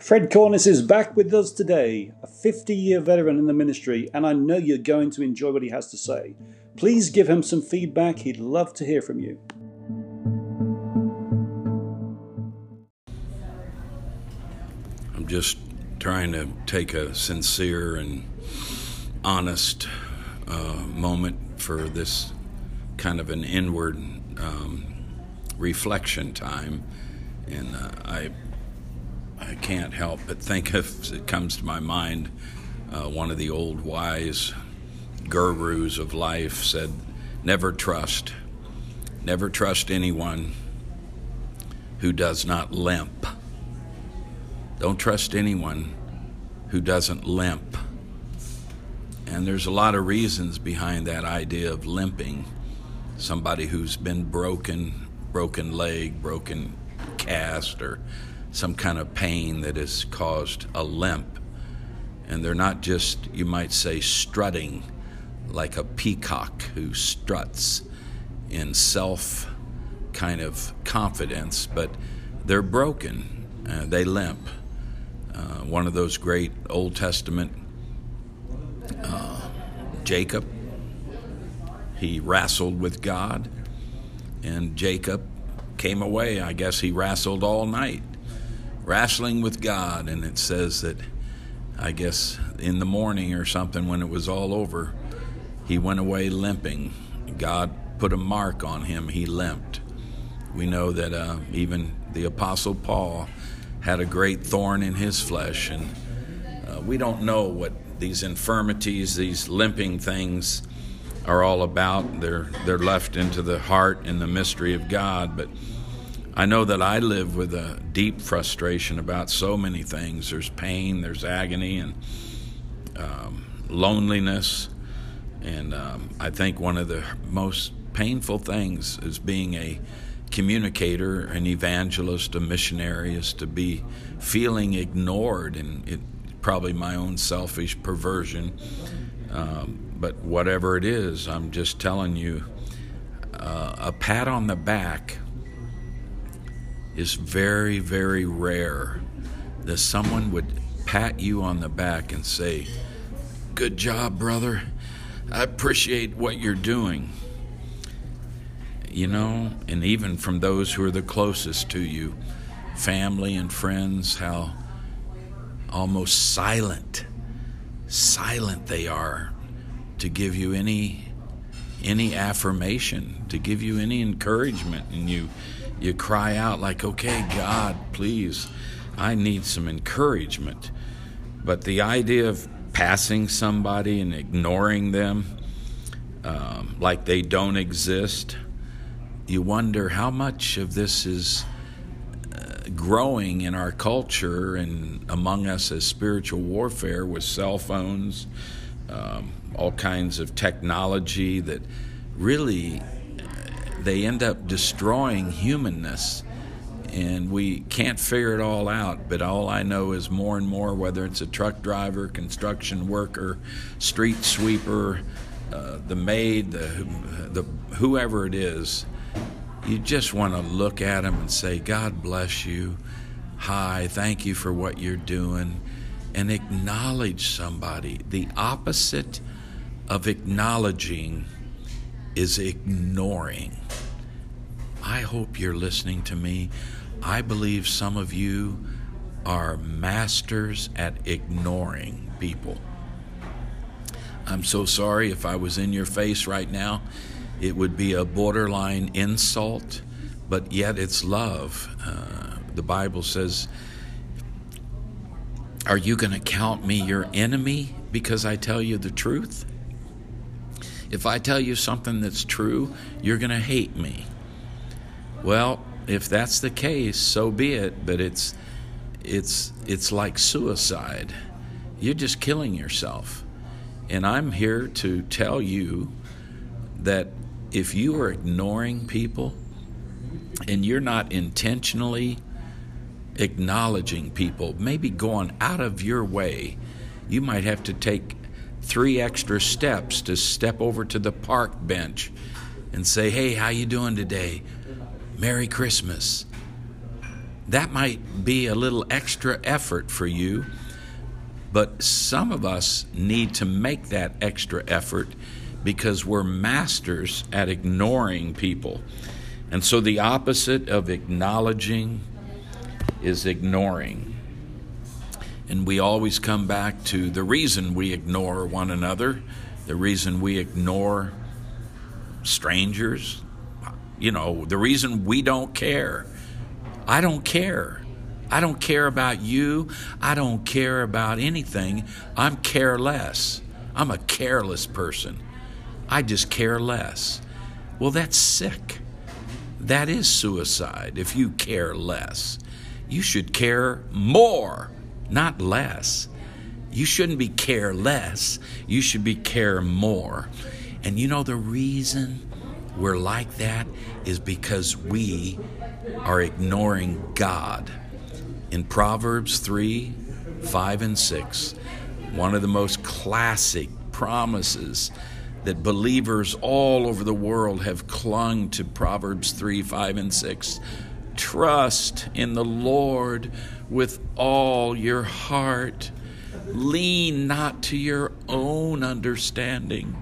Fred Cornice is back with us today, a 50 year veteran in the ministry, and I know you're going to enjoy what he has to say. Please give him some feedback, he'd love to hear from you. I'm just trying to take a sincere and honest uh, moment for this kind of an inward um, reflection time, and uh, I I can't help but think of it comes to my mind. Uh, one of the old wise gurus of life said, "Never trust, never trust anyone who does not limp. Don't trust anyone who doesn't limp." And there's a lot of reasons behind that idea of limping. Somebody who's been broken, broken leg, broken cast, or some kind of pain that has caused a limp. And they're not just, you might say, strutting like a peacock who struts in self kind of confidence, but they're broken. Uh, they limp. Uh, one of those great Old Testament uh, Jacob, he wrestled with God, and Jacob came away. I guess he wrestled all night, wrestling with God, and it says that I guess in the morning or something when it was all over, he went away limping. God put a mark on him, he limped. We know that uh, even the Apostle Paul had a great thorn in his flesh, and uh, we don't know what these infirmities, these limping things are all about. They're they're left into the heart and the mystery of God. But I know that I live with a deep frustration about so many things. There's pain, there's agony, and um, loneliness. And um, I think one of the most painful things is being a communicator, an evangelist, a missionary, is to be feeling ignored and probably my own selfish perversion. Um, but whatever it is, I'm just telling you uh, a pat on the back is very, very rare that someone would pat you on the back and say, Good job, brother. I appreciate what you're doing. You know, and even from those who are the closest to you, family and friends, how almost silent, silent they are to give you any any affirmation, to give you any encouragement, and you you cry out like, "Okay, God, please, I need some encouragement." But the idea of passing somebody and ignoring them um, like they don't exist, you wonder how much of this is growing in our culture and among us as spiritual warfare with cell phones, um, all kinds of technology that really they end up destroying humanness and we can't figure it all out but all i know is more and more whether it's a truck driver construction worker street sweeper uh, the maid the, the whoever it is you just want to look at them and say, God bless you. Hi, thank you for what you're doing. And acknowledge somebody. The opposite of acknowledging is ignoring. I hope you're listening to me. I believe some of you are masters at ignoring people. I'm so sorry if I was in your face right now it would be a borderline insult, but yet it's love. Uh, the Bible says, Are you going to count me your enemy because I tell you the truth? If I tell you something that's true, you're going to hate me. Well, if that's the case, so be it, but it's it's it's like suicide. You're just killing yourself. And I'm here to tell you that if you are ignoring people and you're not intentionally acknowledging people, maybe going out of your way, you might have to take three extra steps to step over to the park bench and say, "Hey, how you doing today? Merry Christmas." that might be a little extra effort for you, but some of us need to make that extra effort because we're masters at ignoring people. And so the opposite of acknowledging is ignoring. And we always come back to the reason we ignore one another, the reason we ignore strangers, you know, the reason we don't care. I don't care. I don't care about you. I don't care about anything. I'm careless. I'm a careless person. I just care less. Well, that's sick. That is suicide if you care less. You should care more, not less. You shouldn't be careless. You should be care more. And you know the reason we're like that is because we are ignoring God. In Proverbs 3 5 and 6, one of the most classic promises that believers all over the world have clung to Proverbs 3 5 and 6. Trust in the Lord with all your heart. Lean not to your own understanding,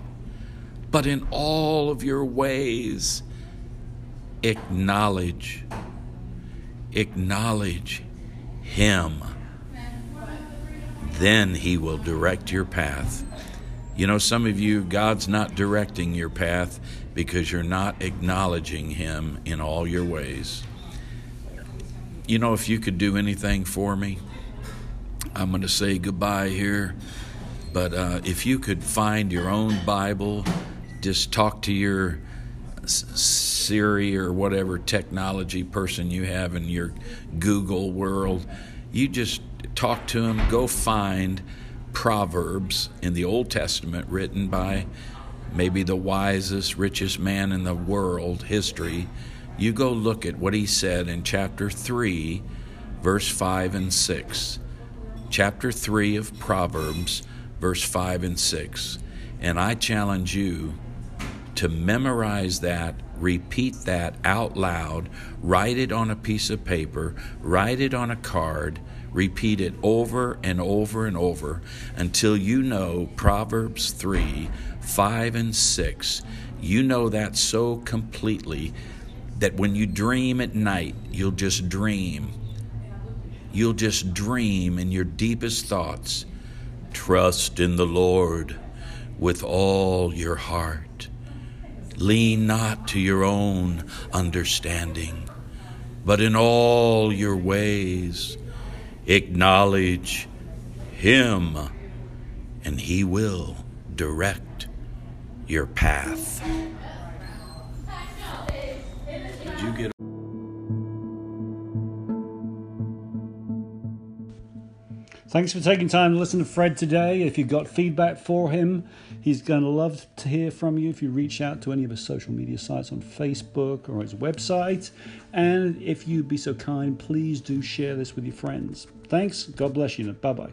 but in all of your ways acknowledge acknowledge him. Then he will direct your path. You know some of you god's not directing your path because you're not acknowledging him in all your ways. You know if you could do anything for me i'm going to say goodbye here. But uh, if you could find your own bible just talk to your Siri or whatever technology person you have in your Google world, you just talk to them, go find Proverbs in the Old Testament written by maybe the wisest, richest man in the world history. You go look at what he said in chapter 3, verse 5 and 6. Chapter 3 of Proverbs, verse 5 and 6. And I challenge you to memorize that, repeat that out loud, write it on a piece of paper, write it on a card, repeat it over and over and over until you know Proverbs 3 5 and 6. You know that so completely that when you dream at night, you'll just dream. You'll just dream in your deepest thoughts. Trust in the Lord with all your heart Lean not to your own understanding, but in all your ways acknowledge Him, and He will direct your path. Did you get Thanks for taking time to listen to Fred today. If you've got feedback for him, he's going to love to hear from you if you reach out to any of his social media sites on Facebook or his website. And if you'd be so kind, please do share this with your friends. Thanks. God bless you. Bye bye.